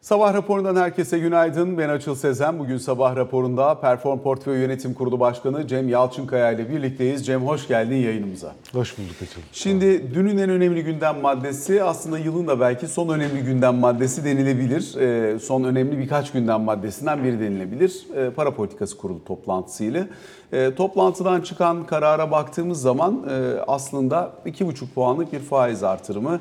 Sabah raporundan herkese günaydın. Ben Açıl Sezen. Bugün sabah raporunda Perform Portföy Yönetim Kurulu Başkanı Cem Yalçınkaya ile birlikteyiz. Cem hoş geldin yayınımıza. Hoş bulduk Açıl. Şimdi dünün en önemli gündem maddesi aslında yılın da belki son önemli gündem maddesi denilebilir. Ee, son önemli birkaç gündem maddesinden biri denilebilir. Ee, para politikası kurulu toplantısıyla. Ee, toplantıdan çıkan karara baktığımız zaman e, aslında 2,5 puanlık bir faiz artırımı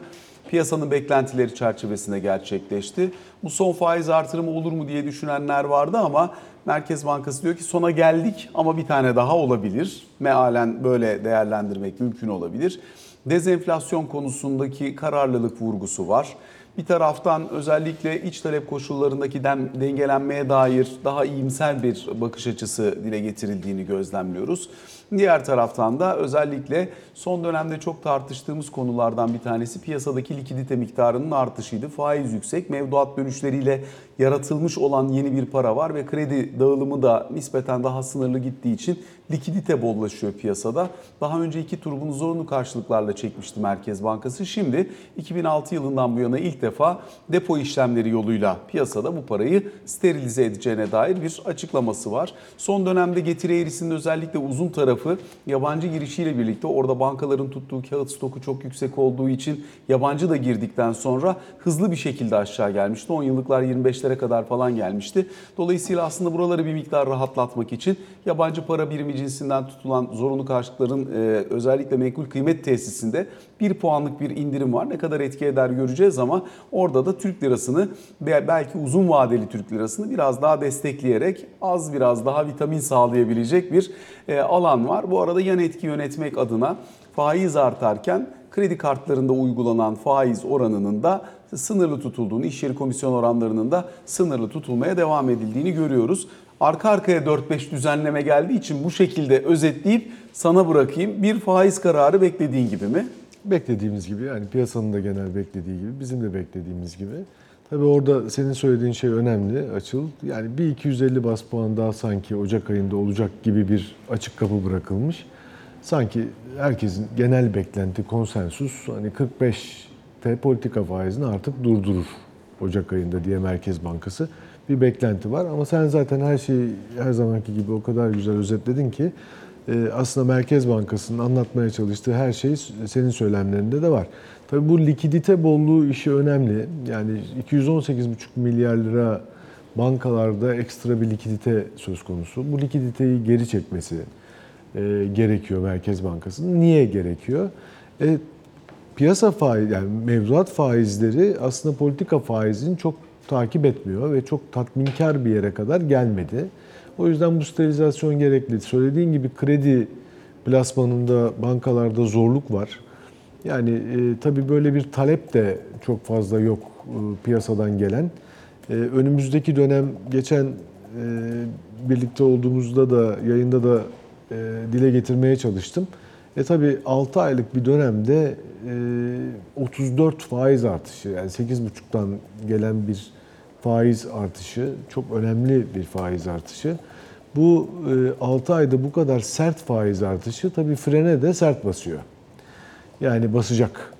piyasanın beklentileri çerçevesinde gerçekleşti. Bu son faiz artırımı olur mu diye düşünenler vardı ama Merkez Bankası diyor ki sona geldik ama bir tane daha olabilir. Mealen böyle değerlendirmek mümkün olabilir. Dezenflasyon konusundaki kararlılık vurgusu var. Bir taraftan özellikle iç talep koşullarındaki dengelenmeye dair daha iyimser bir bakış açısı dile getirildiğini gözlemliyoruz. Diğer taraftan da özellikle son dönemde çok tartıştığımız konulardan bir tanesi piyasadaki likidite miktarının artışıydı. Faiz yüksek, mevduat dönüşleriyle yaratılmış olan yeni bir para var ve kredi dağılımı da nispeten daha sınırlı gittiği için likidite bollaşıyor piyasada. Daha önce iki tur bunu zorunlu karşılıklarla çekmişti Merkez Bankası. Şimdi 2006 yılından bu yana ilk defa depo işlemleri yoluyla piyasada bu parayı sterilize edeceğine dair bir açıklaması var. Son dönemde getiri eğrisinin özellikle uzun tarafı yabancı girişiyle birlikte orada bankaların tuttuğu kağıt stoku çok yüksek olduğu için yabancı da girdikten sonra hızlı bir şekilde aşağı gelmişti. 10 yıllıklar 25'lere kadar falan gelmişti. Dolayısıyla aslında buraları bir miktar rahatlatmak için yabancı para birimi cinsinden tutulan zorunlu karşılıkların e, özellikle menkul kıymet tesisinde bir puanlık bir indirim var. Ne kadar etki eder göreceğiz ama orada da Türk lirasını belki uzun vadeli Türk lirasını biraz daha destekleyerek az biraz daha vitamin sağlayabilecek bir e, alan var. Bu arada yan etki yönetmek adına faiz artarken kredi kartlarında uygulanan faiz oranının da sınırlı tutulduğunu, iş yeri komisyon oranlarının da sınırlı tutulmaya devam edildiğini görüyoruz. Arka arkaya 4-5 düzenleme geldiği için bu şekilde özetleyip sana bırakayım. Bir faiz kararı beklediğin gibi mi? Beklediğimiz gibi yani piyasanın da genel beklediği gibi bizim de beklediğimiz gibi. Tabii orada senin söylediğin şey önemli Açıl. Yani bir 250 bas puan daha sanki Ocak ayında olacak gibi bir açık kapı bırakılmış. Sanki herkesin genel beklenti konsensus hani 45 T politika faizini artık durdurur Ocak ayında diye Merkez Bankası bir beklenti var. Ama sen zaten her şeyi her zamanki gibi o kadar güzel özetledin ki aslında Merkez Bankası'nın anlatmaya çalıştığı her şey senin söylemlerinde de var. Tabii bu likidite bolluğu işi önemli. Yani 218,5 milyar lira bankalarda ekstra bir likidite söz konusu. Bu likiditeyi geri çekmesi e, gerekiyor Merkez Bankası'nın. Niye gerekiyor? E, piyasa faiz yani mevduat faizleri aslında politika faizini çok takip etmiyor ve çok tatminkar bir yere kadar gelmedi. O yüzden bu sterilizasyon gerekli. Söylediğin gibi kredi plasmanında bankalarda zorluk var. Yani e, tabii böyle bir talep de çok fazla yok e, piyasadan gelen. E, önümüzdeki dönem geçen e, birlikte olduğumuzda da yayında da e, dile getirmeye çalıştım. E tabii 6 aylık bir dönemde e, 34 faiz artışı yani 8,5'tan gelen bir faiz artışı çok önemli bir faiz artışı. Bu 6 ayda bu kadar sert faiz artışı tabii frene de sert basıyor. Yani basacak.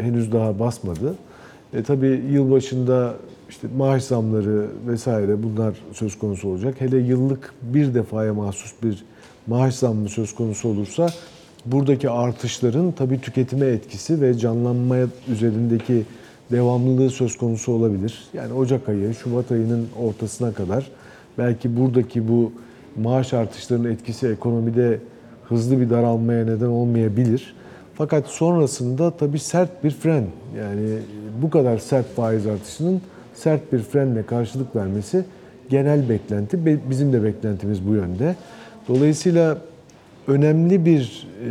Henüz daha basmadı. E tabii yılbaşında işte maaş zamları vesaire bunlar söz konusu olacak. Hele yıllık bir defaya mahsus bir maaş zammı söz konusu olursa buradaki artışların tabii tüketime etkisi ve canlanmaya üzerindeki devamlılığı söz konusu olabilir. Yani Ocak ayı, Şubat ayının ortasına kadar belki buradaki bu maaş artışlarının etkisi ekonomide hızlı bir daralmaya neden olmayabilir. Fakat sonrasında tabii sert bir fren yani bu kadar sert faiz artışının sert bir frenle karşılık vermesi genel beklenti. Bizim de beklentimiz bu yönde. Dolayısıyla önemli bir e,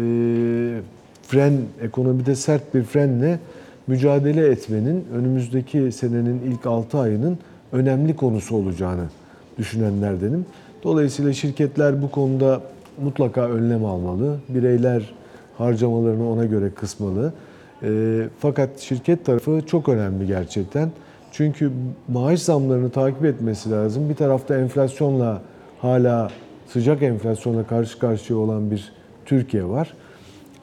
fren, ekonomide sert bir frenle mücadele etmenin önümüzdeki senenin ilk 6 ayının önemli konusu olacağını düşünenlerdenim. Dolayısıyla şirketler bu konuda mutlaka önlem almalı. Bireyler harcamalarını ona göre kısmalı. E, fakat şirket tarafı çok önemli gerçekten. Çünkü maaş zamlarını takip etmesi lazım. Bir tarafta enflasyonla hala sıcak enflasyonla karşı karşıya olan bir Türkiye var.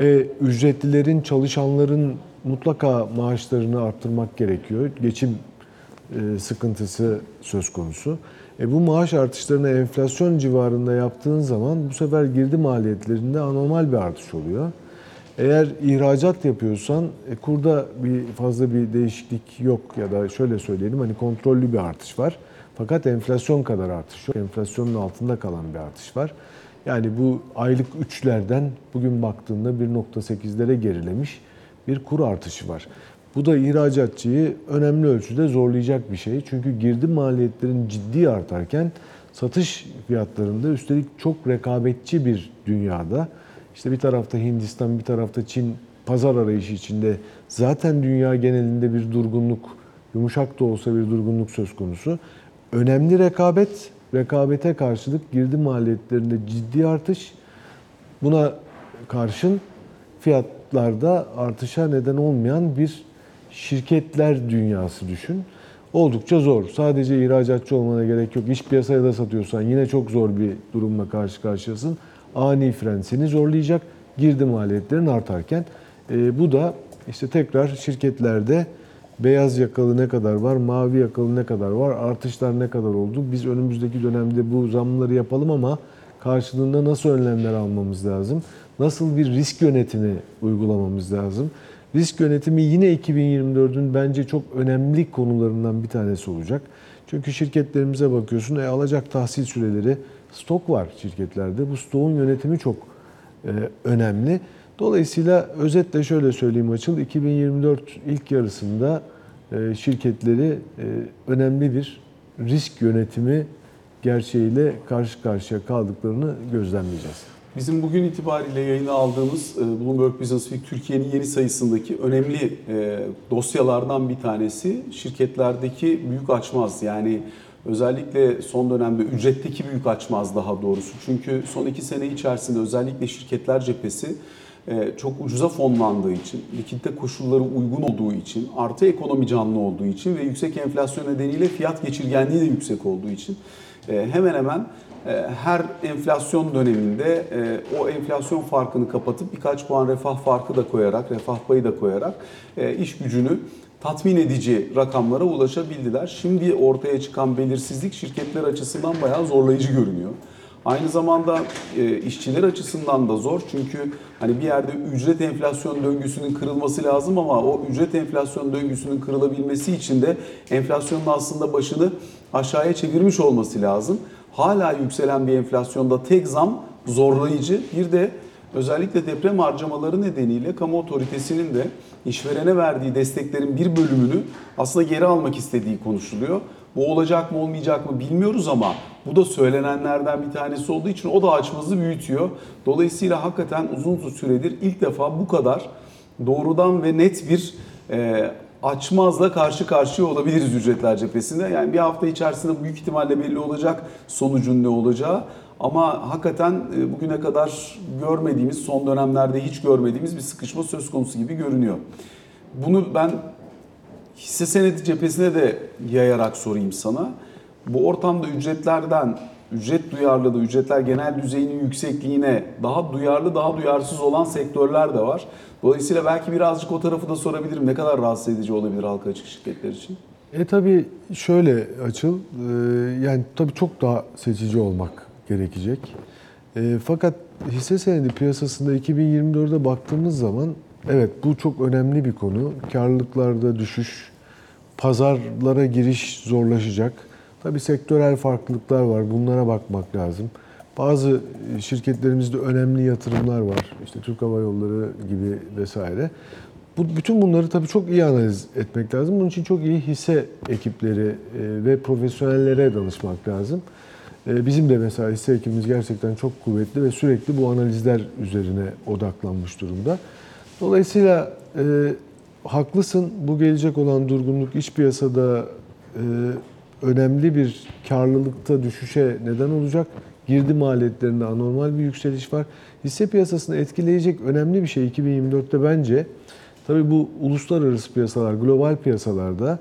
E, ücretlilerin, çalışanların mutlaka maaşlarını arttırmak gerekiyor. Geçim e, sıkıntısı söz konusu. E bu maaş artışlarını enflasyon civarında yaptığın zaman bu sefer girdi maliyetlerinde anormal bir artış oluyor. Eğer ihracat yapıyorsan e, kurda bir fazla bir değişiklik yok ya da şöyle söyleyelim hani kontrollü bir artış var. Fakat enflasyon kadar artış yok. Enflasyonun altında kalan bir artış var. Yani bu aylık 3'lerden bugün baktığında 1.8'lere gerilemiş bir kur artışı var. Bu da ihracatçıyı önemli ölçüde zorlayacak bir şey. Çünkü girdi maliyetlerin ciddi artarken satış fiyatlarında üstelik çok rekabetçi bir dünyada işte bir tarafta Hindistan, bir tarafta Çin pazar arayışı içinde zaten dünya genelinde bir durgunluk, yumuşak da olsa bir durgunluk söz konusu. Önemli rekabet, rekabete karşılık girdi maliyetlerinde ciddi artış. Buna karşın fiyatlarda artışa neden olmayan bir şirketler dünyası düşün. Oldukça zor. Sadece ihracatçı olmana gerek yok. İş piyasaya da satıyorsan yine çok zor bir durumla karşı karşıyasın. Ani fren seni zorlayacak. Girdi maliyetlerin artarken. E, bu da işte tekrar şirketlerde beyaz yakalı ne kadar var, mavi yakalı ne kadar var, artışlar ne kadar oldu. Biz önümüzdeki dönemde bu zamları yapalım ama karşılığında nasıl önlemler almamız lazım? Nasıl bir risk yönetimi uygulamamız lazım? Risk yönetimi yine 2024'ün bence çok önemli konularından bir tanesi olacak. Çünkü şirketlerimize bakıyorsun, e, alacak tahsil süreleri, stok var şirketlerde. Bu stoğun yönetimi çok e, önemli. Dolayısıyla özetle şöyle söyleyeyim Açıl, 2024 ilk yarısında e, şirketleri e, önemli bir risk yönetimi gerçeğiyle karşı karşıya kaldıklarını gözlemleyeceğiz. Bizim bugün itibariyle yayına aldığımız e, Bloomberg Business Week Türkiye'nin yeni sayısındaki önemli e, dosyalardan bir tanesi şirketlerdeki büyük açmaz. Yani özellikle son dönemde ücretteki büyük açmaz daha doğrusu. Çünkü son iki sene içerisinde özellikle şirketler cephesi e, çok ucuza fonlandığı için, likidite koşulları uygun olduğu için, artı ekonomi canlı olduğu için ve yüksek enflasyon nedeniyle fiyat geçirgenliği de yüksek olduğu için hemen hemen e, her enflasyon döneminde o enflasyon farkını kapatıp birkaç puan refah farkı da koyarak, refah payı da koyarak iş gücünü tatmin edici rakamlara ulaşabildiler. Şimdi ortaya çıkan belirsizlik şirketler açısından bayağı zorlayıcı görünüyor. Aynı zamanda e, işçiler açısından da zor çünkü hani bir yerde ücret enflasyon döngüsünün kırılması lazım ama o ücret enflasyon döngüsünün kırılabilmesi için de enflasyonun aslında başını aşağıya çevirmiş olması lazım. Hala yükselen bir enflasyonda tek zam zorlayıcı. Bir de özellikle deprem harcamaları nedeniyle kamu otoritesinin de işverene verdiği desteklerin bir bölümünü aslında geri almak istediği konuşuluyor. Bu olacak mı olmayacak mı bilmiyoruz ama bu da söylenenlerden bir tanesi olduğu için o da açmazı büyütüyor. Dolayısıyla hakikaten uzun süredir ilk defa bu kadar doğrudan ve net bir e, açmazla karşı karşıya olabiliriz ücretler cephesinde. Yani bir hafta içerisinde büyük ihtimalle belli olacak sonucun ne olacağı. Ama hakikaten e, bugüne kadar görmediğimiz, son dönemlerde hiç görmediğimiz bir sıkışma söz konusu gibi görünüyor. Bunu ben hisse senedi cephesine de yayarak sorayım sana. Bu ortamda ücretlerden, ücret duyarlılığı, ücretler genel düzeyinin yüksekliğine daha duyarlı, daha duyarsız olan sektörler de var. Dolayısıyla belki birazcık o tarafı da sorabilirim. Ne kadar rahatsız edici olabilir halka açık şirketler için? E tabii şöyle açıl, e, yani tabii çok daha seçici olmak gerekecek. E, fakat hisse senedi piyasasında 2024'e baktığımız zaman evet bu çok önemli bir konu. Karlılıklarda düşüş, pazarlara giriş zorlaşacak. Tabii sektörel farklılıklar var. Bunlara bakmak lazım. Bazı şirketlerimizde önemli yatırımlar var. İşte Türk Hava Yolları gibi vesaire. Bu, bütün bunları tabii çok iyi analiz etmek lazım. Bunun için çok iyi hisse ekipleri e, ve profesyonellere danışmak lazım. E, Bizim de mesela hisse ekibimiz gerçekten çok kuvvetli ve sürekli bu analizler üzerine odaklanmış durumda. Dolayısıyla e, haklısın. Bu gelecek olan durgunluk iç piyasada e, önemli bir karlılıkta düşüşe neden olacak. Girdi maliyetlerinde anormal bir yükseliş var. Hisse piyasasını etkileyecek önemli bir şey 2024'te bence tabii bu uluslararası piyasalar, global piyasalarda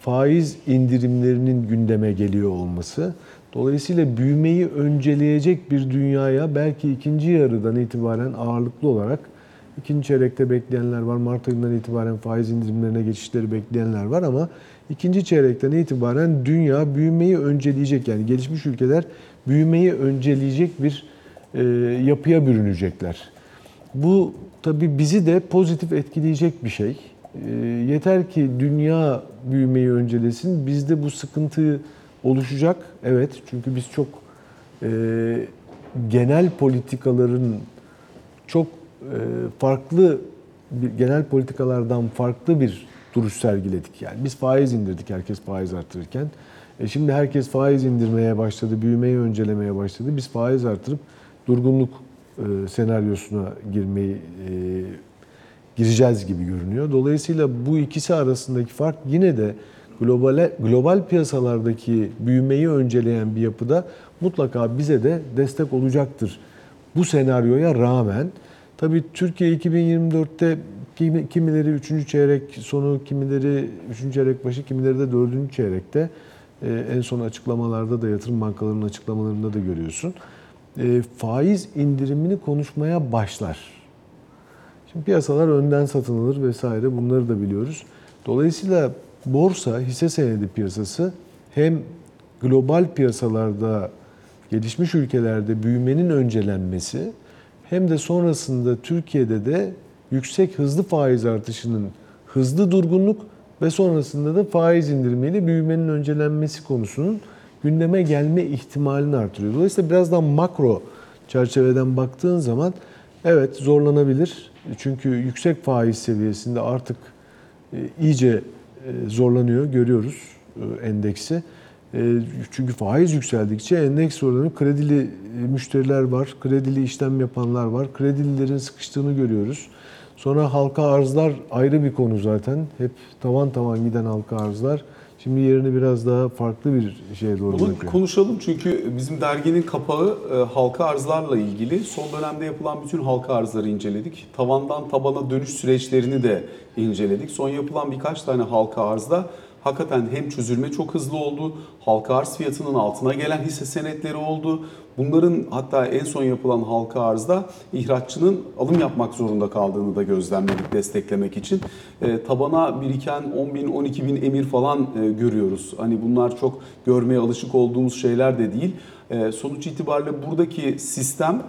faiz indirimlerinin gündeme geliyor olması. Dolayısıyla büyümeyi önceleyecek bir dünyaya belki ikinci yarıdan itibaren ağırlıklı olarak İkinci çeyrekte bekleyenler var. Mart ayından itibaren faiz indirimlerine geçişleri bekleyenler var ama ikinci çeyrekten itibaren dünya büyümeyi önceleyecek. Yani gelişmiş ülkeler büyümeyi önceleyecek bir e, yapıya bürünecekler. Bu tabii bizi de pozitif etkileyecek bir şey. E, yeter ki dünya büyümeyi öncelesin. Bizde bu sıkıntı oluşacak. Evet çünkü biz çok e, genel politikaların çok e, farklı genel politikalardan farklı bir duruş sergiledik. Yani biz faiz indirdik herkes faiz artırırken. E şimdi herkes faiz indirmeye başladı, büyümeyi öncelemeye başladı. Biz faiz artırıp durgunluk e, senaryosuna girmeyi e, gireceğiz gibi görünüyor. Dolayısıyla bu ikisi arasındaki fark yine de global global piyasalardaki büyümeyi önceleyen bir yapıda mutlaka bize de destek olacaktır. Bu senaryoya rağmen tabii Türkiye 2024'te kimi- kimileri 3. çeyrek sonu, kimileri 3. çeyrek başı, kimileri de 4. çeyrekte e, en son açıklamalarda da yatırım bankalarının açıklamalarında da görüyorsun. E, faiz indirimini konuşmaya başlar. Şimdi piyasalar önden satın alır vesaire bunları da biliyoruz. Dolayısıyla borsa, hisse senedi piyasası hem global piyasalarda gelişmiş ülkelerde büyümenin öncelenmesi hem de sonrasında Türkiye'de de yüksek hızlı faiz artışının hızlı durgunluk ve sonrasında da faiz indirimiyle büyümenin öncelenmesi konusunun gündeme gelme ihtimalini artırıyor. Dolayısıyla biraz daha makro çerçeveden baktığın zaman evet zorlanabilir. Çünkü yüksek faiz seviyesinde artık e, iyice e, zorlanıyor görüyoruz e, endeksi. Çünkü faiz yükseldikçe endeks zorlanıyor. Kredili müşteriler var, kredili işlem yapanlar var. Kredililerin sıkıştığını görüyoruz. Sonra halka arzlar ayrı bir konu zaten. Hep tavan tavan giden halka arzlar. Şimdi yerini biraz daha farklı bir şeye doğru Bunu bırakıyor. konuşalım çünkü bizim derginin kapağı e, halka arzlarla ilgili. Son dönemde yapılan bütün halka arzları inceledik. Tavandan tabana dönüş süreçlerini de inceledik. Son yapılan birkaç tane halka arzda hakikaten hem çözülme çok hızlı oldu, halka arz fiyatının altına gelen hisse senetleri oldu. Bunların hatta en son yapılan halka arzda ihraççının alım yapmak zorunda kaldığını da gözlemledik desteklemek için. E, tabana biriken 10 bin, 12 bin emir falan e, görüyoruz. Hani bunlar çok görmeye alışık olduğumuz şeyler de değil. E, sonuç itibariyle buradaki sistem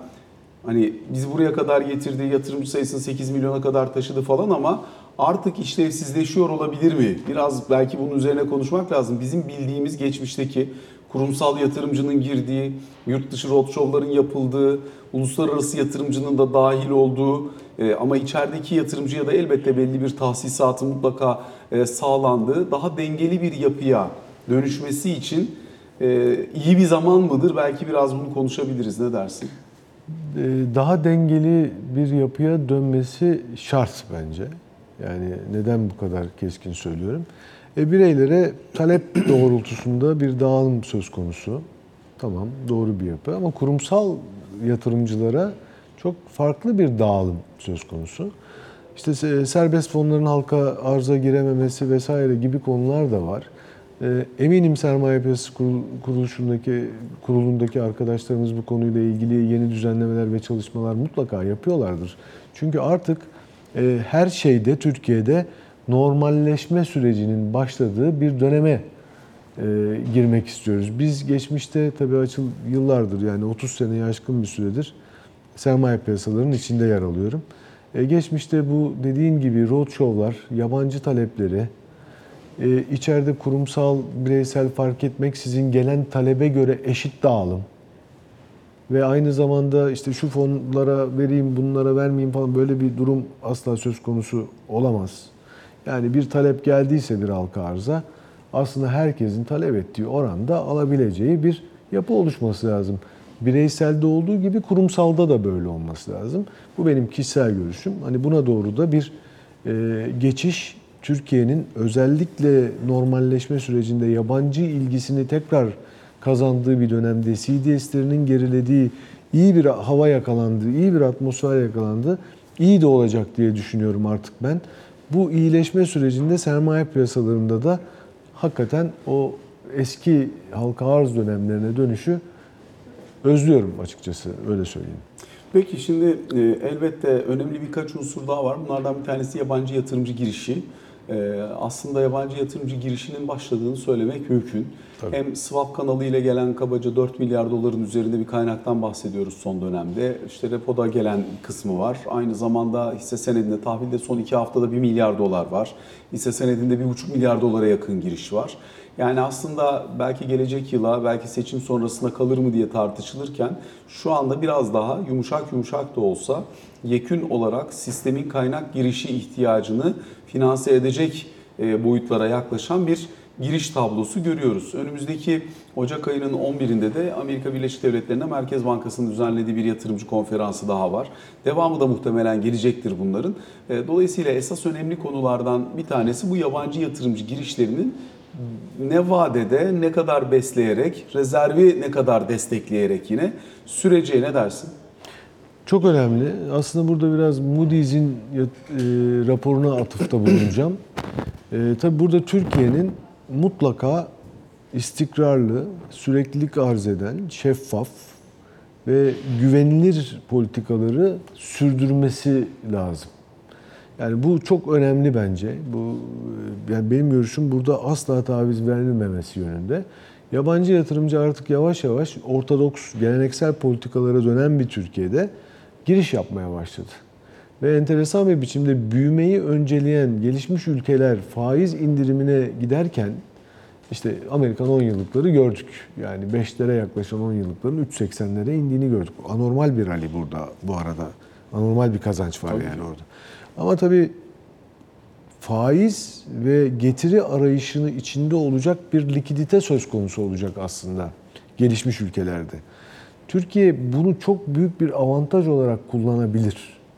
hani bizi buraya kadar getirdi, yatırımcı sayısını 8 milyona kadar taşıdı falan ama artık işlevsizleşiyor olabilir mi? Biraz belki bunun üzerine konuşmak lazım. Bizim bildiğimiz geçmişteki kurumsal yatırımcının girdiği, yurt dışı roadshow'ların yapıldığı, uluslararası yatırımcının da dahil olduğu e, ama içerideki yatırımcıya da elbette belli bir tahsisatı mutlaka e, sağlandığı daha dengeli bir yapıya dönüşmesi için e, iyi bir zaman mıdır? Belki biraz bunu konuşabiliriz. Ne dersin? Ee, daha dengeli bir yapıya dönmesi şart bence. Yani neden bu kadar keskin söylüyorum? E, bireylere talep doğrultusunda bir dağılım söz konusu. Tamam doğru bir yapı ama kurumsal yatırımcılara çok farklı bir dağılım söz konusu. İşte se- serbest fonların halka arza girememesi vesaire gibi konular da var. E, Eminim sermaye piyasası kurul- kuruluşundaki kurulundaki arkadaşlarımız bu konuyla ilgili yeni düzenlemeler ve çalışmalar mutlaka yapıyorlardır. Çünkü artık her şeyde Türkiye'de normalleşme sürecinin başladığı bir döneme e, girmek istiyoruz. Biz geçmişte tabii açıl yıllardır yani 30 seneye aşkın bir süredir sermaye piyasalarının içinde yer alıyorum. E, geçmişte bu dediğin gibi roadshow'lar, yabancı talepleri, e, içeride kurumsal, bireysel fark etmeksizin gelen talebe göre eşit dağılım ve aynı zamanda işte şu fonlara vereyim, bunlara vermeyeyim falan böyle bir durum asla söz konusu olamaz. Yani bir talep geldiyse bir halka arza aslında herkesin talep ettiği oranda alabileceği bir yapı oluşması lazım. Bireyselde olduğu gibi kurumsalda da böyle olması lazım. Bu benim kişisel görüşüm. Hani buna doğru da bir e, geçiş Türkiye'nin özellikle normalleşme sürecinde yabancı ilgisini tekrar kazandığı bir dönemde CDS'lerinin gerilediği, iyi bir hava yakalandığı, iyi bir atmosfer yakalandı. iyi de olacak diye düşünüyorum artık ben. Bu iyileşme sürecinde sermaye piyasalarında da hakikaten o eski halka arz dönemlerine dönüşü özlüyorum açıkçası öyle söyleyeyim. Peki şimdi e, elbette önemli birkaç unsur daha var. Bunlardan bir tanesi yabancı yatırımcı girişi. E, aslında yabancı yatırımcı girişinin başladığını söylemek mümkün. Tabii. Hem swap kanalı ile gelen kabaca 4 milyar doların üzerinde bir kaynaktan bahsediyoruz son dönemde. İşte repoda gelen kısmı var. Aynı zamanda hisse senedinde tahvilde son 2 haftada 1 milyar dolar var. Hisse senedinde 1,5 milyar dolara yakın giriş var. Yani aslında belki gelecek yıla, belki seçim sonrasında kalır mı diye tartışılırken şu anda biraz daha yumuşak yumuşak da olsa yekün olarak sistemin kaynak girişi ihtiyacını finanse edecek e, boyutlara yaklaşan bir giriş tablosu görüyoruz. Önümüzdeki Ocak ayının 11'inde de Amerika Birleşik Devletleri'nde Merkez Bankası'nın düzenlediği bir yatırımcı konferansı daha var. Devamı da muhtemelen gelecektir bunların. E, Dolayısıyla esas önemli konulardan bir tanesi bu yabancı yatırımcı girişlerinin ne vadede ne kadar besleyerek, rezervi ne kadar destekleyerek yine sürece ne dersin? Çok önemli. Aslında burada biraz Moody's'in e, raporuna atıfta bulunacağım. E, tabii burada Türkiye'nin mutlaka istikrarlı, süreklilik arz eden, şeffaf ve güvenilir politikaları sürdürmesi lazım. Yani bu çok önemli bence. Bu e, yani benim görüşüm burada asla taviz verilmemesi yönünde. Yabancı yatırımcı artık yavaş yavaş ortodoks, geleneksel politikalara dönen bir Türkiye'de giriş yapmaya başladı. Ve enteresan bir biçimde büyümeyi önceleyen gelişmiş ülkeler faiz indirimine giderken işte Amerikan 10 yıllıkları gördük. Yani 5'lere yaklaşan 10 yıllıkların 3.80'lere indiğini gördük. Anormal bir rally burada bu arada. Anormal bir kazanç var Tabii. yani orada. Ama tabii faiz ve getiri arayışını içinde olacak bir likidite söz konusu olacak aslında gelişmiş ülkelerde. Türkiye bunu çok büyük bir avantaj olarak kullanabilir.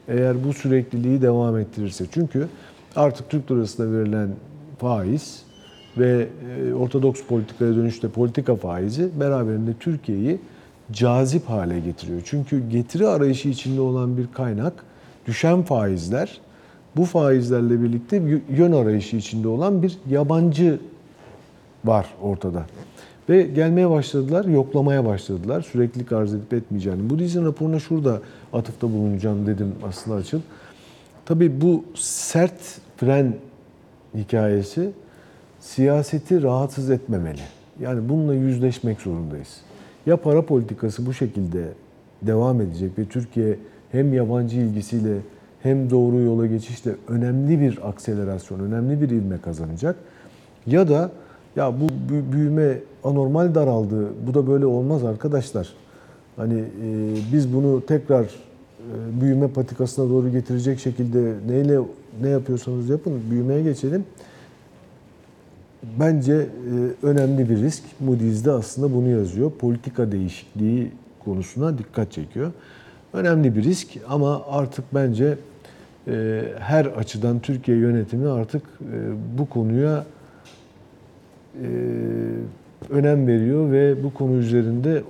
Eğer bu sürekliliği devam ettirirse. Çünkü artık Türk lirasına verilen faiz ve e, ortodoks politikaya dönüşte politika faizi beraberinde Türkiye'yi cazip hale getiriyor. Çünkü getiri arayışı içinde olan bir kaynak düşen faizler bu faizlerle birlikte yön arayışı içinde olan bir yabancı var ortada. Ve gelmeye başladılar, yoklamaya başladılar. Süreklilik arz edip etmeyeceğini. Bu dizinin raporuna şurada atıfta bulunacağım dedim aslında Açıl. Tabii bu sert fren hikayesi siyaseti rahatsız etmemeli. Yani bununla yüzleşmek zorundayız. Ya para politikası bu şekilde devam edecek ve Türkiye hem yabancı ilgisiyle hem doğru yola geçişle önemli bir akselerasyon, önemli bir ivme kazanacak. Ya da ya bu bü- büyüme anormal daraldı, bu da böyle olmaz arkadaşlar. Hani e, biz bunu tekrar e, büyüme patikasına doğru getirecek şekilde neyle ne yapıyorsanız yapın, büyümeye geçelim. Bence e, önemli bir risk. Moody's'de aslında bunu yazıyor. Politika değişikliği konusuna dikkat çekiyor. Önemli bir risk ama artık bence e, her açıdan Türkiye yönetimi artık e, bu konuya önem veriyor ve bu konu üzerinde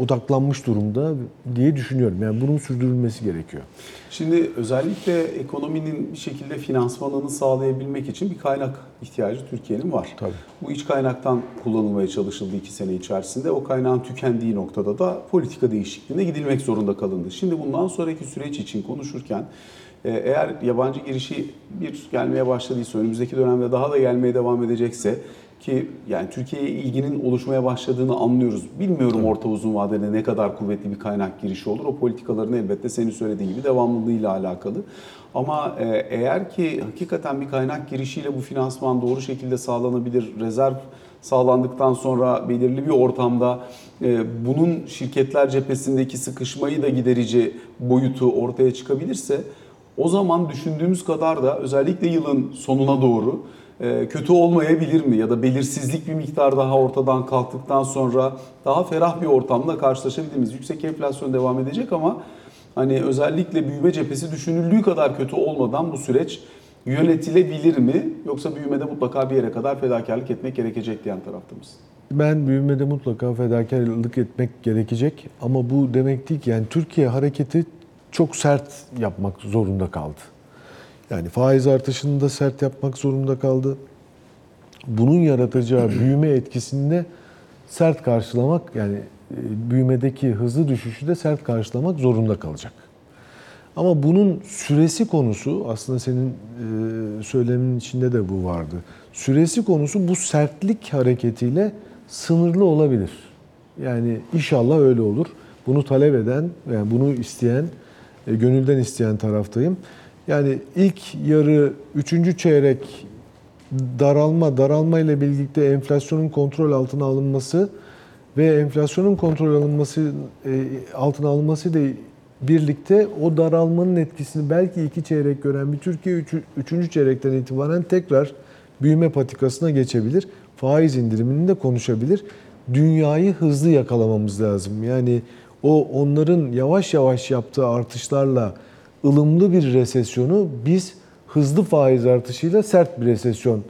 odaklanmış durumda diye düşünüyorum. Yani bunun sürdürülmesi gerekiyor. Şimdi özellikle ekonominin bir şekilde finansmanını sağlayabilmek için bir kaynak ihtiyacı Türkiye'nin var. Tabii. Bu iç kaynaktan kullanılmaya çalışıldı iki sene içerisinde. O kaynağın tükendiği noktada da politika değişikliğine gidilmek zorunda kalındı. Şimdi bundan sonraki süreç için konuşurken e, eğer yabancı girişi bir gelmeye başladıysa, önümüzdeki dönemde daha da gelmeye devam edecekse ki yani Türkiye'ye ilginin oluşmaya başladığını anlıyoruz. Bilmiyorum orta uzun vadede ne kadar kuvvetli bir kaynak girişi olur. O politikaların elbette senin söylediğin gibi devamlılığıyla alakalı. Ama e, eğer ki hakikaten bir kaynak girişiyle bu finansman doğru şekilde sağlanabilir, rezerv sağlandıktan sonra belirli bir ortamda e, bunun şirketler cephesindeki sıkışmayı da giderici boyutu ortaya çıkabilirse o zaman düşündüğümüz kadar da özellikle yılın sonuna doğru kötü olmayabilir mi? Ya da belirsizlik bir miktar daha ortadan kalktıktan sonra daha ferah bir ortamda karşılaşabildiğimiz yüksek enflasyon devam edecek ama hani özellikle büyüme cephesi düşünüldüğü kadar kötü olmadan bu süreç yönetilebilir mi? Yoksa büyümede mutlaka bir yere kadar fedakarlık etmek gerekecek diyen tarafta? Ben büyümede mutlaka fedakarlık etmek gerekecek ama bu demek değil ki yani Türkiye hareketi çok sert yapmak zorunda kaldı. Yani faiz artışını da sert yapmak zorunda kaldı. Bunun yaratacağı büyüme etkisini de sert karşılamak yani büyümedeki hızlı düşüşü de sert karşılamak zorunda kalacak. Ama bunun süresi konusu aslında senin e, söylemin içinde de bu vardı. Süresi konusu bu sertlik hareketiyle sınırlı olabilir. Yani inşallah öyle olur. Bunu talep eden, yani bunu isteyen, e, gönülden isteyen taraftayım. Yani ilk yarı, üçüncü çeyrek daralma, daralma ile birlikte enflasyonun kontrol altına alınması ve enflasyonun kontrol alınması e, altına alınması ile birlikte o daralmanın etkisini belki iki çeyrek gören bir Türkiye üç, üçüncü çeyrekten itibaren tekrar büyüme patikasına geçebilir. Faiz indirimini de konuşabilir. Dünyayı hızlı yakalamamız lazım. Yani o onların yavaş yavaş yaptığı artışlarla ılımlı bir resesyonu biz hızlı faiz artışıyla sert bir resesyon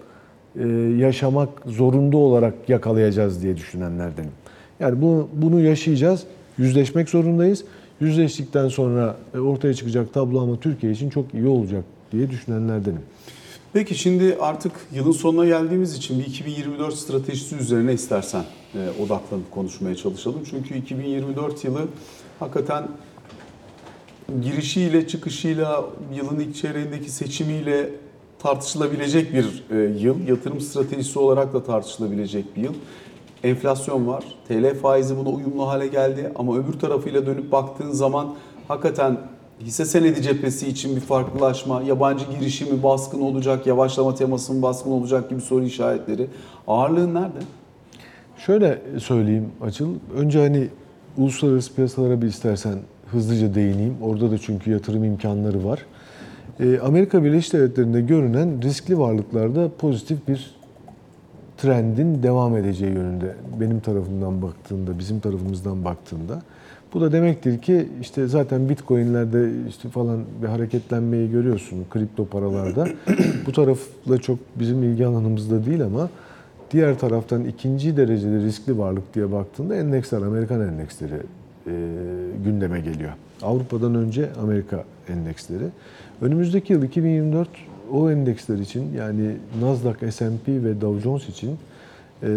e, yaşamak zorunda olarak yakalayacağız diye düşünenlerdenim. Yani bunu, bunu yaşayacağız, yüzleşmek zorundayız. Yüzleştikten sonra e, ortaya çıkacak tablo ama Türkiye için çok iyi olacak diye düşünenlerdenim. Peki şimdi artık yılın sonuna geldiğimiz için bir 2024 stratejisi üzerine istersen e, odaklanıp konuşmaya çalışalım. Çünkü 2024 yılı hakikaten girişiyle çıkışıyla yılın ilk çeyreğindeki seçimiyle tartışılabilecek bir e, yıl. Yatırım stratejisi olarak da tartışılabilecek bir yıl. Enflasyon var. TL faizi buna uyumlu hale geldi ama öbür tarafıyla dönüp baktığın zaman hakikaten hisse senedi cephesi için bir farklılaşma, yabancı girişimi baskın olacak, yavaşlama temasının baskın olacak gibi soru işaretleri. Ağırlığın nerede? Şöyle söyleyeyim Açıl. Önce hani uluslararası piyasalara bir istersen hızlıca değineyim. Orada da çünkü yatırım imkanları var. Ee, Amerika Birleşik Devletleri'nde görünen riskli varlıklarda pozitif bir trendin devam edeceği yönünde benim tarafımdan baktığında, bizim tarafımızdan baktığında. Bu da demektir ki işte zaten Bitcoin'lerde işte falan bir hareketlenmeyi görüyorsun kripto paralarda. Bu tarafla çok bizim ilgi alanımızda değil ama diğer taraftan ikinci derecede riskli varlık diye baktığında endeksler, Amerikan endeksleri gündeme geliyor. Avrupa'dan önce Amerika endeksleri. Önümüzdeki yıl 2024 o endeksler için yani Nasdaq, S&P ve Dow Jones için e,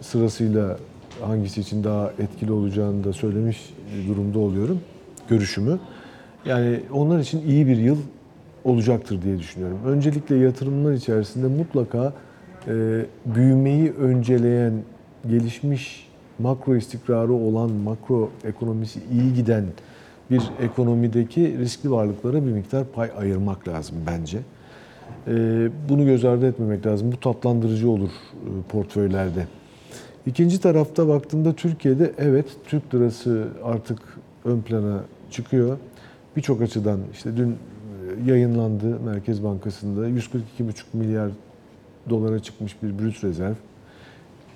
sırasıyla hangisi için daha etkili olacağını da söylemiş durumda oluyorum görüşümü. Yani onlar için iyi bir yıl olacaktır diye düşünüyorum. Öncelikle yatırımlar içerisinde mutlaka e, büyümeyi önceleyen, gelişmiş makro istikrarı olan, makro ekonomisi iyi giden bir ekonomideki riskli varlıklara bir miktar pay ayırmak lazım bence. E, bunu göz ardı etmemek lazım. Bu tatlandırıcı olur e, portföylerde. İkinci tarafta baktığımda Türkiye'de evet Türk lirası artık ön plana çıkıyor. Birçok açıdan işte dün yayınlandı Merkez Bankası'nda 142,5 milyar dolara çıkmış bir brüt rezerv.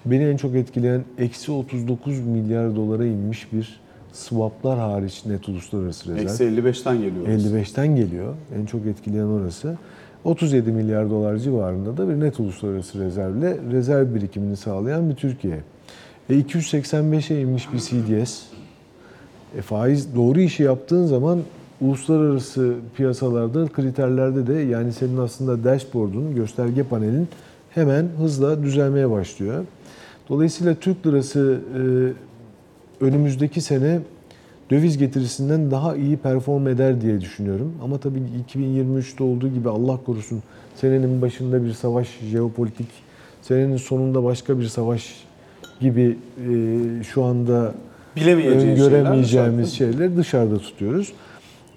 Beni en çok etkileyen eksi 39 milyar dolara inmiş bir swaplar hariç net uluslararası rezerv. Eksi 55'ten geliyor. 55'ten geliyor. En çok etkileyen orası. 37 milyar dolar civarında da bir net uluslararası rezervle rezerv birikimini sağlayan bir Türkiye. E 285'e inmiş bir CDS. E faiz doğru işi yaptığın zaman uluslararası piyasalarda, kriterlerde de yani senin aslında dashboard'un, gösterge panelin hemen hızla düzelmeye başlıyor. Dolayısıyla Türk lirası e, önümüzdeki sene döviz getirisinden daha iyi perform eder diye düşünüyorum. Ama tabii 2023'te olduğu gibi Allah korusun senenin başında bir savaş, jeopolitik, senenin sonunda başka bir savaş gibi e, şu anda göremeyeceğimiz şeyler dışarıda tutuyoruz.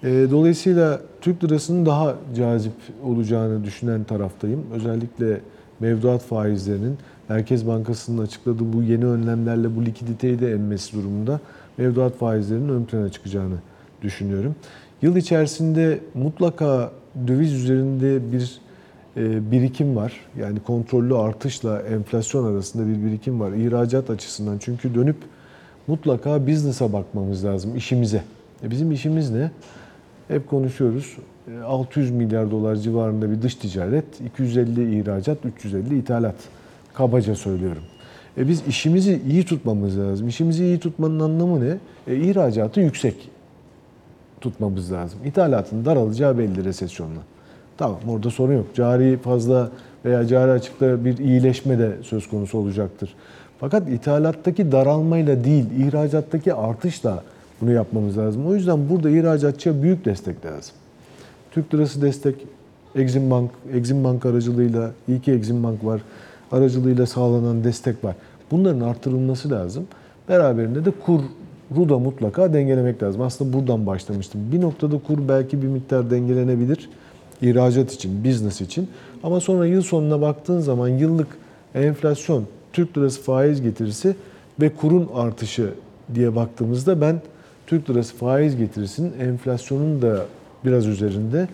E, dolayısıyla Türk lirasının daha cazip olacağını düşünen taraftayım. Özellikle mevduat faizlerinin Merkez Bankası'nın açıkladığı bu yeni önlemlerle bu likiditeyi de emmesi durumunda mevduat faizlerinin ön plana çıkacağını düşünüyorum. Yıl içerisinde mutlaka döviz üzerinde bir e, birikim var. Yani kontrollü artışla enflasyon arasında bir birikim var. İhracat açısından çünkü dönüp mutlaka business'a bakmamız lazım, işimize. E bizim işimiz ne? Hep konuşuyoruz. 600 milyar dolar civarında bir dış ticaret, 250 ihracat, 350 ithalat. Kabaca söylüyorum. E biz işimizi iyi tutmamız lazım. İşimizi iyi tutmanın anlamı ne? E, ihracatı yüksek tutmamız lazım. İthalatın daralacağı belli resesyonla. Tamam orada sorun yok. Cari fazla veya cari açıkta bir iyileşme de söz konusu olacaktır. Fakat ithalattaki daralmayla değil, ihracattaki artışla bunu yapmamız lazım. O yüzden burada ihracatçıya büyük destek lazım. Türk lirası destek, Exim Bank, Exim Bank aracılığıyla, iyi ki Exim Bank var, aracılığıyla sağlanan destek var. Bunların artırılması lazım. Beraberinde de kuru da mutlaka dengelemek lazım. Aslında buradan başlamıştım. Bir noktada kur belki bir miktar dengelenebilir. ihracat için, business için. Ama sonra yıl sonuna baktığın zaman yıllık enflasyon, Türk lirası faiz getirisi ve kurun artışı diye baktığımızda ben Türk lirası faiz getirisinin enflasyonun da biraz üzerinde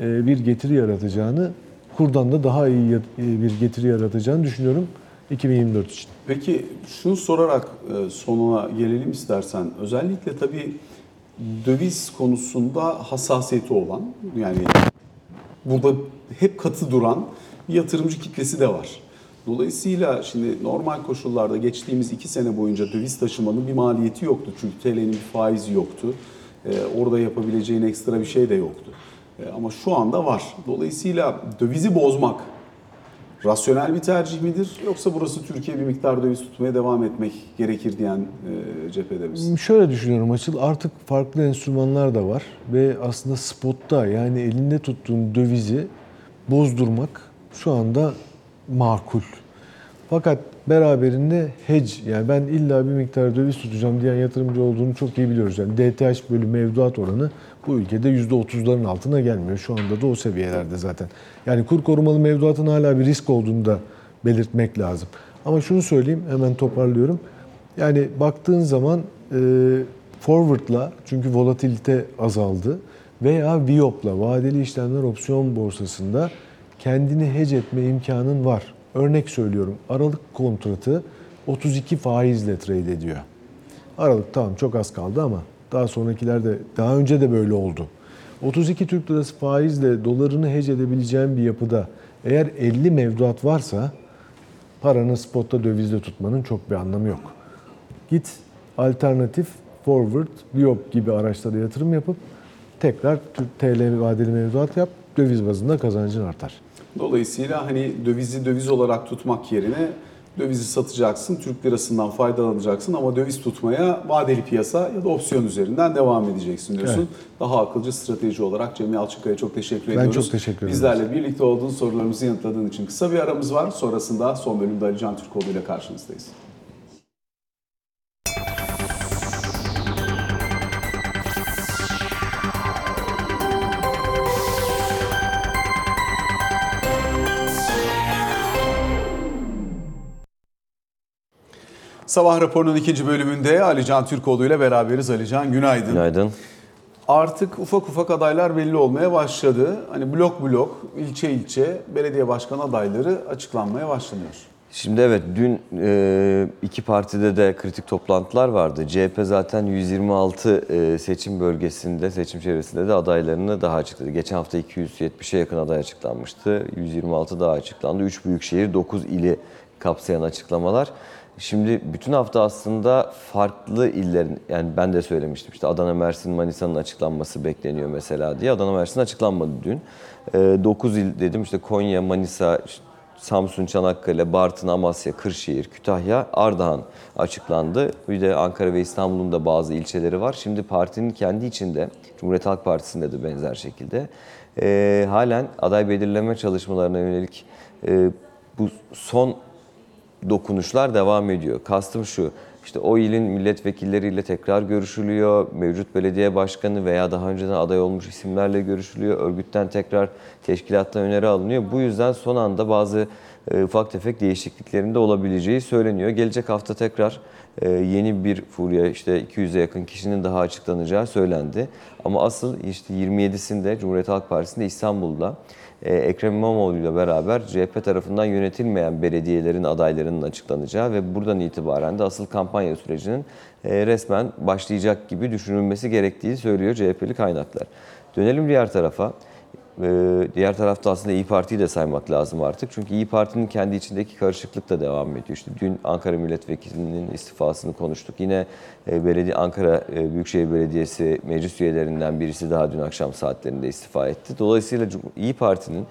bir getiri yaratacağını, kurdan da daha iyi e, bir getiri yaratacağını düşünüyorum 2024 için. Peki şunu sorarak e, sonuna gelelim istersen. Özellikle tabii döviz konusunda hassasiyeti olan yani burada hep katı duran bir yatırımcı kitlesi de var. Dolayısıyla şimdi normal koşullarda geçtiğimiz iki sene boyunca döviz taşımanın bir maliyeti yoktu. Çünkü TL'nin bir faizi yoktu. E, orada yapabileceğin ekstra bir şey de yoktu. E, ama şu anda var. Dolayısıyla dövizi bozmak rasyonel bir tercih midir? Yoksa burası Türkiye bir miktar döviz tutmaya devam etmek gerekir diyen e, cephede misin? Şöyle düşünüyorum Açıl artık farklı enstrümanlar da var ve aslında spotta yani elinde tuttuğun dövizi bozdurmak şu anda makul. Fakat beraberinde hedge yani ben illa bir miktar döviz tutacağım diyen yatırımcı olduğunu çok iyi biliyoruz. Yani DTH bölü mevduat oranı bu ülkede %30'ların altına gelmiyor. Şu anda da o seviyelerde zaten. Yani kur korumalı mevduatın hala bir risk olduğunu da belirtmek lazım. Ama şunu söyleyeyim hemen toparlıyorum. Yani baktığın zaman e, forward'la çünkü volatilite azaldı veya VIOP'la vadeli işlemler opsiyon borsasında kendini hedge etme imkanın var. Örnek söylüyorum Aralık kontratı 32 faizle trade ediyor. Aralık tamam çok az kaldı ama daha sonrakilerde daha önce de böyle oldu. 32 Türk Lirası faizle dolarını hedge edebileceğin bir yapıda eğer 50 mevduat varsa paranı spotta dövizde tutmanın çok bir anlamı yok. Git alternatif forward, biop gibi araçlara yatırım yapıp tekrar TL vadeli mevduat yap. Döviz bazında kazancın artar. Dolayısıyla hani dövizi döviz olarak tutmak yerine dövizi satacaksın, Türk lirasından faydalanacaksın ama döviz tutmaya vadeli piyasa ya da opsiyon üzerinden devam edeceksin diyorsun. Evet. Daha akılcı strateji olarak Cemil Alçınkaya çok teşekkür Ben ediyoruz. çok teşekkür ederim. Bizlerle birlikte olduğun sorularımızı yanıtladığın için kısa bir aramız var. Sonrasında son bölümde Ali Can Türkoğlu ile karşınızdayız. Sabah raporunun ikinci bölümünde Ali Can Türkoğlu ile beraberiz. Ali Can günaydın. Günaydın. Artık ufak ufak adaylar belli olmaya başladı. Hani blok blok, ilçe ilçe belediye başkan adayları açıklanmaya başlanıyor. Şimdi evet dün e, iki partide de kritik toplantılar vardı. CHP zaten 126 e, seçim bölgesinde, seçim çevresinde de adaylarını daha açıkladı. Geçen hafta 270'e yakın aday açıklanmıştı. 126 daha açıklandı. 3 büyükşehir, 9 ili kapsayan açıklamalar. Şimdi bütün hafta aslında farklı illerin, yani ben de söylemiştim işte Adana, Mersin, Manisa'nın açıklanması bekleniyor mesela diye. Adana, Mersin açıklanmadı dün. 9 il dedim işte Konya, Manisa, işte Samsun, Çanakkale, Bartın, Amasya, Kırşehir, Kütahya, Ardahan açıklandı. Bir de Ankara ve İstanbul'un da bazı ilçeleri var. Şimdi partinin kendi içinde, Cumhuriyet Halk Partisi'nde de benzer şekilde e, halen aday belirleme çalışmalarına yönelik e, bu son dokunuşlar devam ediyor. Kastım şu, işte o ilin milletvekilleriyle tekrar görüşülüyor, mevcut belediye başkanı veya daha önceden aday olmuş isimlerle görüşülüyor, örgütten tekrar teşkilattan öneri alınıyor. Bu yüzden son anda bazı e, ufak tefek değişikliklerin de olabileceği söyleniyor. Gelecek hafta tekrar e, yeni bir furya işte 200'e yakın kişinin daha açıklanacağı söylendi. Ama asıl işte 27'sinde Cumhuriyet Halk Partisi'nde İstanbul'da Ekrem İmamoğlu ile beraber CHP tarafından yönetilmeyen belediyelerin adaylarının açıklanacağı ve buradan itibaren de asıl kampanya sürecinin e, resmen başlayacak gibi düşünülmesi gerektiği söylüyor CHP'li kaynaklar. Dönelim diğer tarafa. Ee, Diğer tarafta aslında İyi Parti'yi de saymak lazım artık. Çünkü İyi Parti'nin kendi içindeki karışıklık da devam ediyor. İşte dün Ankara Milletvekilinin istifasını konuştuk. Yine e, belediye Ankara e, Büyükşehir Belediyesi meclis üyelerinden birisi daha dün akşam saatlerinde istifa etti. Dolayısıyla İyi Parti'nin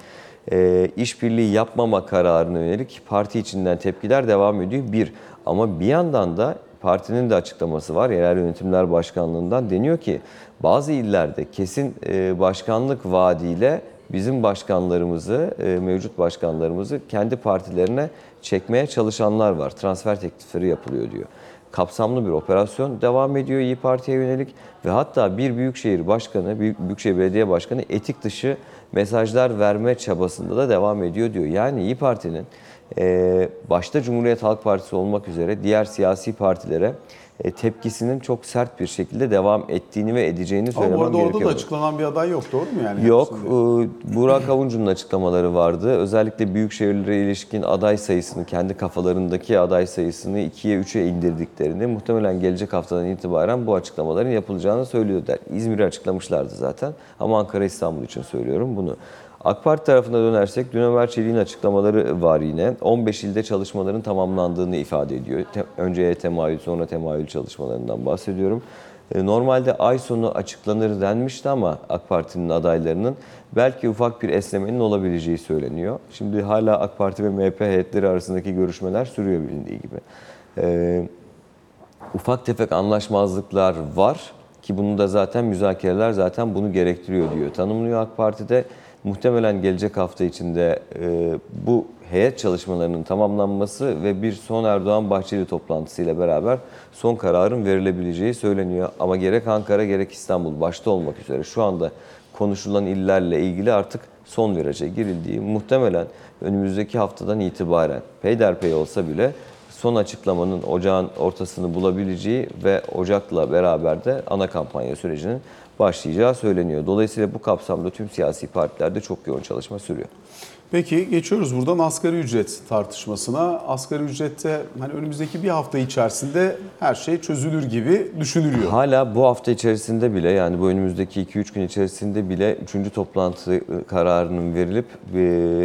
e, işbirliği yapmama kararına yönelik parti içinden tepkiler devam ediyor. Bir ama bir yandan da partinin de açıklaması var. Yerel Yönetimler Başkanlığı'ndan deniyor ki bazı illerde kesin e, başkanlık vaadiyle bizim başkanlarımızı, e, mevcut başkanlarımızı kendi partilerine çekmeye çalışanlar var. Transfer teklifleri yapılıyor diyor. Kapsamlı bir operasyon devam ediyor İyi Parti'ye yönelik ve hatta bir büyükşehir başkanı, büyük, büyükşehir belediye başkanı etik dışı mesajlar verme çabasında da devam ediyor diyor. Yani İyi Parti'nin e, başta Cumhuriyet Halk Partisi olmak üzere diğer siyasi partilere tepkisinin çok sert bir şekilde devam ettiğini ve edeceğini Ama söylemem bu arada gerekiyor. orada da açıklanan bir aday yok doğru mu yani? Yok, e, Burak Avuncu'nun açıklamaları vardı. Özellikle büyük şehirlere ilişkin aday sayısını, kendi kafalarındaki aday sayısını 2'ye 3'e indirdiklerini, muhtemelen gelecek haftadan itibaren bu açıklamaların yapılacağını söylüyorlar. İzmir'i açıklamışlardı zaten ama Ankara İstanbul için söylüyorum bunu. AK Parti tarafına dönersek dün Ömer Çelik'in açıklamaları var yine. 15 ilde çalışmaların tamamlandığını ifade ediyor. Önce temayül sonra temayül çalışmalarından bahsediyorum. E, Normalde ay sonu açıklanır denmişti ama AK Parti'nin adaylarının belki ufak bir esnemenin olabileceği söyleniyor. Şimdi hala AK Parti ve MHP heyetleri arasındaki görüşmeler sürüyor bilindiği gibi. E, ufak tefek anlaşmazlıklar var ki bunu da zaten müzakereler zaten bunu gerektiriyor diyor. Tanımlıyor AK Parti'de muhtemelen gelecek hafta içinde e, bu heyet çalışmalarının tamamlanması ve bir son Erdoğan Bahçeli toplantısıyla beraber son kararın verilebileceği söyleniyor. Ama gerek Ankara gerek İstanbul başta olmak üzere şu anda konuşulan illerle ilgili artık son viraja girildiği muhtemelen önümüzdeki haftadan itibaren peyderpey olsa bile son açıklamanın ocağın ortasını bulabileceği ve Ocak'la beraber de ana kampanya sürecinin başlayacağı söyleniyor. Dolayısıyla bu kapsamda tüm siyasi partilerde çok yoğun çalışma sürüyor. Peki geçiyoruz buradan asgari ücret tartışmasına. Asgari ücrette hani önümüzdeki bir hafta içerisinde her şey çözülür gibi düşünülüyor. Hala bu hafta içerisinde bile yani bu önümüzdeki 2-3 gün içerisinde bile 3. toplantı kararının verilip e,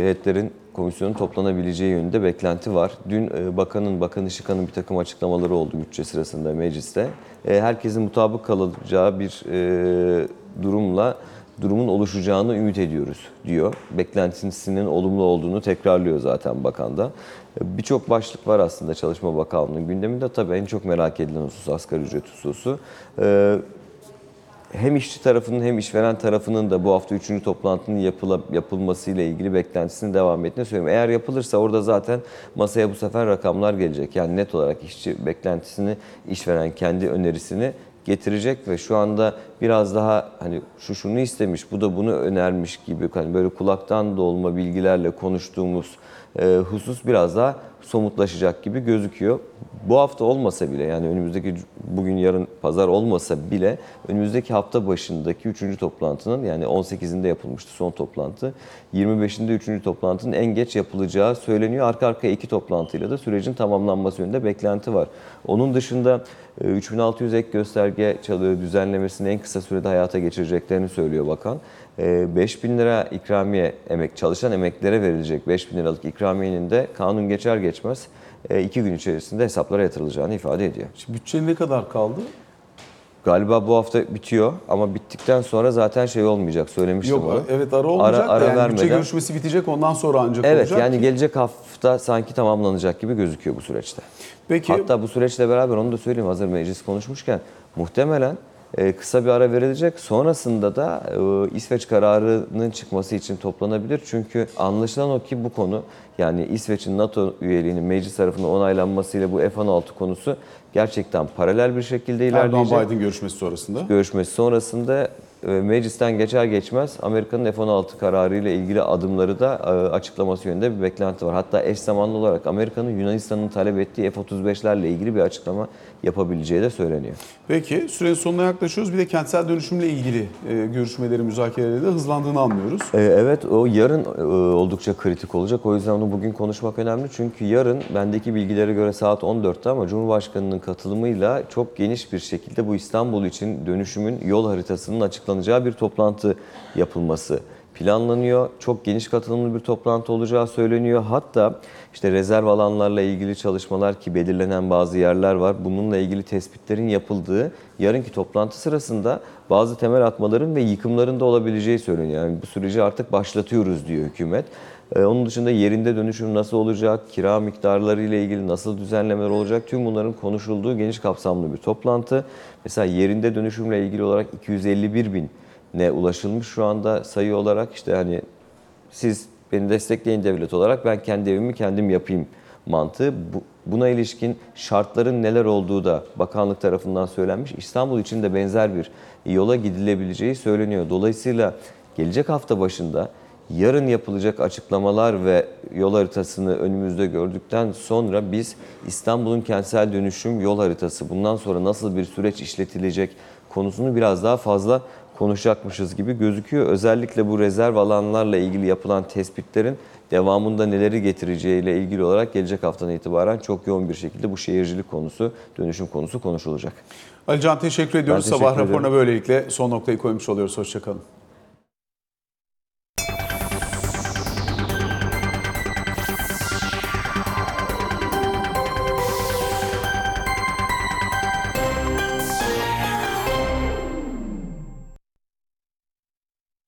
heyetlerin komisyonun toplanabileceği yönünde beklenti var. Dün e, bakanın, Bakan Işıkhan'ın bir takım açıklamaları oldu bütçe sırasında mecliste. E, Herkesin mutabık kalacağı bir e, durumla durumun oluşacağını ümit ediyoruz diyor. Beklentisinin olumlu olduğunu tekrarlıyor zaten bakan da. E, Birçok başlık var aslında Çalışma Bakanlığı'nın gündeminde. Tabii en çok merak edilen husus asgari ücret hususu. Hem işçi tarafının hem işveren tarafının da bu hafta 3. toplantının yapıla, yapılmasıyla ilgili beklentisinin devam ettiğini söylüyorum. Eğer yapılırsa orada zaten masaya bu sefer rakamlar gelecek. Yani net olarak işçi beklentisini, işveren kendi önerisini getirecek ve şu anda biraz daha hani şu şunu istemiş, bu da bunu önermiş gibi hani böyle kulaktan dolma bilgilerle konuştuğumuz e, husus biraz daha somutlaşacak gibi gözüküyor. Bu hafta olmasa bile yani önümüzdeki bugün yarın pazar olmasa bile önümüzdeki hafta başındaki 3. toplantının yani 18'inde yapılmıştı son toplantı. 25'inde 3. toplantının en geç yapılacağı söyleniyor. Arka arkaya iki toplantıyla da sürecin tamamlanması yönünde beklenti var. Onun dışında e, 3600 ek gösterge düzenlemesini en kısa sürede hayata geçireceklerini söylüyor bakan. E, 5000 lira ikramiye emek çalışan emeklilere verilecek 5000 liralık ikramiyenin de kanun geçer geçmez e, iki gün içerisinde hesaplara yatırılacağını ifade ediyor. Şimdi bütçe ne kadar kaldı? Galiba bu hafta bitiyor ama bittikten sonra zaten şey olmayacak söylemiştim Yok onu. evet ara olmayacak Ara- ara yani bütçe vermeden- görüşmesi bitecek ondan sonra ancak Evet olacak. yani ki. gelecek hafta sanki tamamlanacak gibi gözüküyor bu süreçte. Peki Hatta bu süreçle beraber onu da söyleyeyim hazır meclis konuşmuşken muhtemelen kısa bir ara verilecek. Sonrasında da e, İsveç kararının çıkması için toplanabilir. Çünkü anlaşılan o ki bu konu yani İsveç'in NATO üyeliğinin meclis tarafından onaylanmasıyla bu F-16 konusu gerçekten paralel bir şekilde ilerleyecek. Erdoğan-Biden görüşmesi sonrasında. görüşmesi sonrasında e, meclisten geçer geçmez Amerika'nın F-16 kararı ile ilgili adımları da e, açıklaması yönünde bir beklenti var. Hatta eş zamanlı olarak Amerika'nın Yunanistan'ın talep ettiği F-35'lerle ilgili bir açıklama yapabileceği de söyleniyor. Peki sürenin sonuna yaklaşıyoruz. Bir de kentsel dönüşümle ilgili e, görüşmeleri, müzakereleri de hızlandığını anlıyoruz. E, Evet o yarın e, oldukça kritik olacak. O yüzden onu bugün konuşmak önemli. Çünkü yarın bendeki bilgilere göre saat 14'te ama Cumhurbaşkanı'nın katılımıyla çok geniş bir şekilde bu İstanbul için dönüşümün yol haritasının açıklanacağı bir toplantı yapılması planlanıyor. Çok geniş katılımlı bir toplantı olacağı söyleniyor. Hatta işte rezerv alanlarla ilgili çalışmalar ki belirlenen bazı yerler var. Bununla ilgili tespitlerin yapıldığı yarınki toplantı sırasında bazı temel atmaların ve yıkımların da olabileceği söyleniyor. Yani bu süreci artık başlatıyoruz diyor hükümet. Ee, Onun dışında yerinde dönüşüm nasıl olacak, kira miktarları ile ilgili nasıl düzenlemeler olacak tüm bunların konuşulduğu geniş kapsamlı bir toplantı. Mesela yerinde dönüşümle ilgili olarak 251 bin ne ulaşılmış şu anda sayı olarak işte hani siz beni destekleyin devlet olarak ben kendi evimi kendim yapayım mantığı. Bu, buna ilişkin şartların neler olduğu da bakanlık tarafından söylenmiş. İstanbul için de benzer bir yola gidilebileceği söyleniyor. Dolayısıyla gelecek hafta başında yarın yapılacak açıklamalar ve yol haritasını önümüzde gördükten sonra biz İstanbul'un kentsel dönüşüm yol haritası bundan sonra nasıl bir süreç işletilecek konusunu biraz daha fazla konuşacakmışız gibi gözüküyor. Özellikle bu rezerv alanlarla ilgili yapılan tespitlerin devamında neleri getireceğiyle ilgili olarak gelecek haftadan itibaren çok yoğun bir şekilde bu şehircilik konusu, dönüşüm konusu konuşulacak. Alican teşekkür ediyoruz. teşekkür Sabah ederim. raporuna böylelikle son noktayı koymuş oluyoruz. Hoşçakalın.